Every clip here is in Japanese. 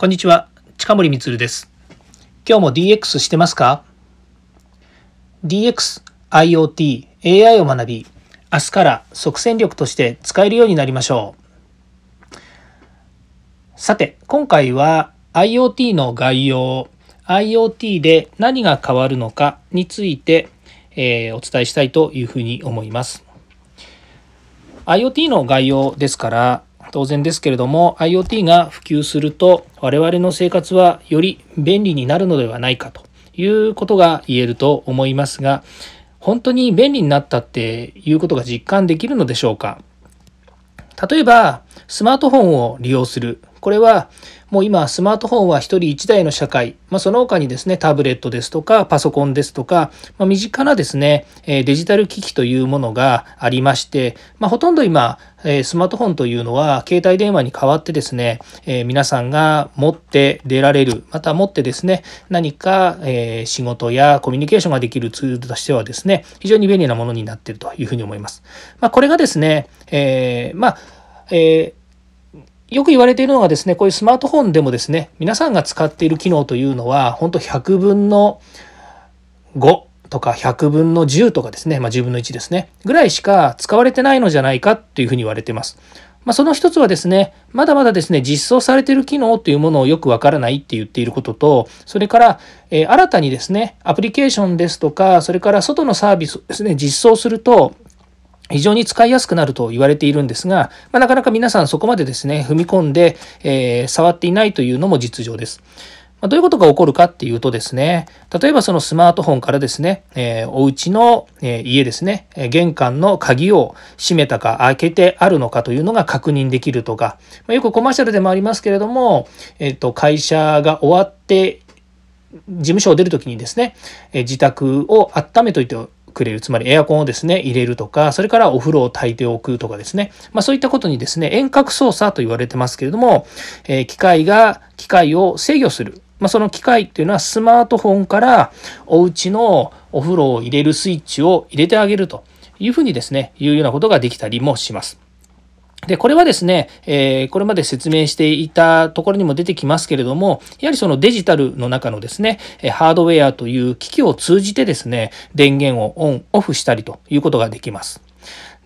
こんにちは、近森光です。今日も DX してますか ?DX、IoT、AI を学び、明日から即戦力として使えるようになりましょう。さて、今回は IoT の概要、IoT で何が変わるのかについて、えー、お伝えしたいというふうに思います。IoT の概要ですから、当然ですけれども IoT が普及すると我々の生活はより便利になるのではないかということが言えると思いますが本当に便利になったっていうことが実感できるのでしょうか？例えばスマートフォンを利用する。これはもう今スマートフォンは1人1台の社会、まあ、その他にですねタブレットですとかパソコンですとか、まあ、身近なですねデジタル機器というものがありまして、まあ、ほとんど今スマートフォンというのは携帯電話に代わってですね皆さんが持って出られるまた持ってですね何か仕事やコミュニケーションができるツールとしてはですね非常に便利なものになっているというふうに思います。ま、これがですね、え、まえーよく言われているのがですね、こういうスマートフォンでもですね、皆さんが使っている機能というのは、本当100分の5とか100分の10とかですね、まあ、10分の1ですね、ぐらいしか使われてないのじゃないかというふうに言われています。まあ、その一つはですね、まだまだですね、実装されている機能というものをよくわからないって言っていることと、それから、えー、新たにですね、アプリケーションですとか、それから外のサービスですね、実装すると、非常に使いやすくなると言われているんですが、まあ、なかなか皆さんそこまでですね、踏み込んで、えー、触っていないというのも実情です。まあ、どういうことが起こるかっていうとですね、例えばそのスマートフォンからですね、えー、お家の、えー、家ですね、玄関の鍵を閉めたか開けてあるのかというのが確認できるとか、まあ、よくコマーシャルでもありますけれども、えっ、と、会社が終わって事務所を出るときにですね、え自宅を温めといてくれる、つまりエアコンをですね、入れるとか、それからお風呂を炊いておくとかですね、まあそういったことにですね、遠隔操作と言われてますけれども、えー、機械が機械を制御する。まあその機械っていうのはスマートフォンからお家のお風呂を入れるスイッチを入れてあげるというふうにですね、いうようなことができたりもします。で、これはですね、えー、これまで説明していたところにも出てきますけれども、やはりそのデジタルの中のですね、ハードウェアという機器を通じてですね、電源をオン、オフしたりということができます。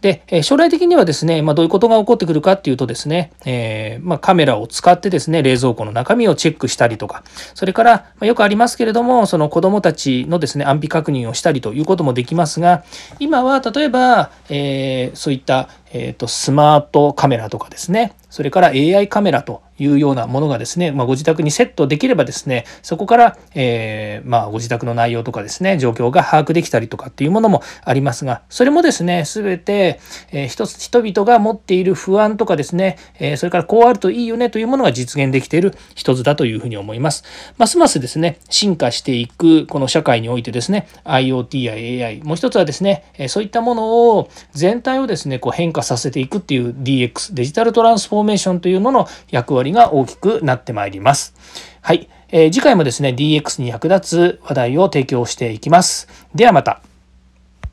で、え将来的にはですね、まあ、どういうことが起こってくるかっていうとですね、えー、まあ、カメラを使ってですね、冷蔵庫の中身をチェックしたりとか、それから、ま、よくありますけれども、その子供たちのですね、安否確認をしたりということもできますが、今は例えば、えー、そういった、えーと、スマートカメラとかですね、それから AI カメラというようなものがですね、まあ、ご自宅にセットできればですね、そこから、えー、まあ、ご自宅の内容とかですね、状況が把握できたりとかっていうものもありますが、それもですね、すべて、えー、一つ人々が持っている不安とかですね、えー、それからこうあるといいよねというものが実現できている一つだというふうに思います。ますますですね、進化していくこの社会においてですね、IoT や AI、もう一つはですね、そういったものを全体をですね、こう変化させていくっていう DX、デジタルトランスフォーメーションというのの役割が大きくなってまいります。はい。えー、次回もですね、DX に役立つ話題を提供していきます。ではまた。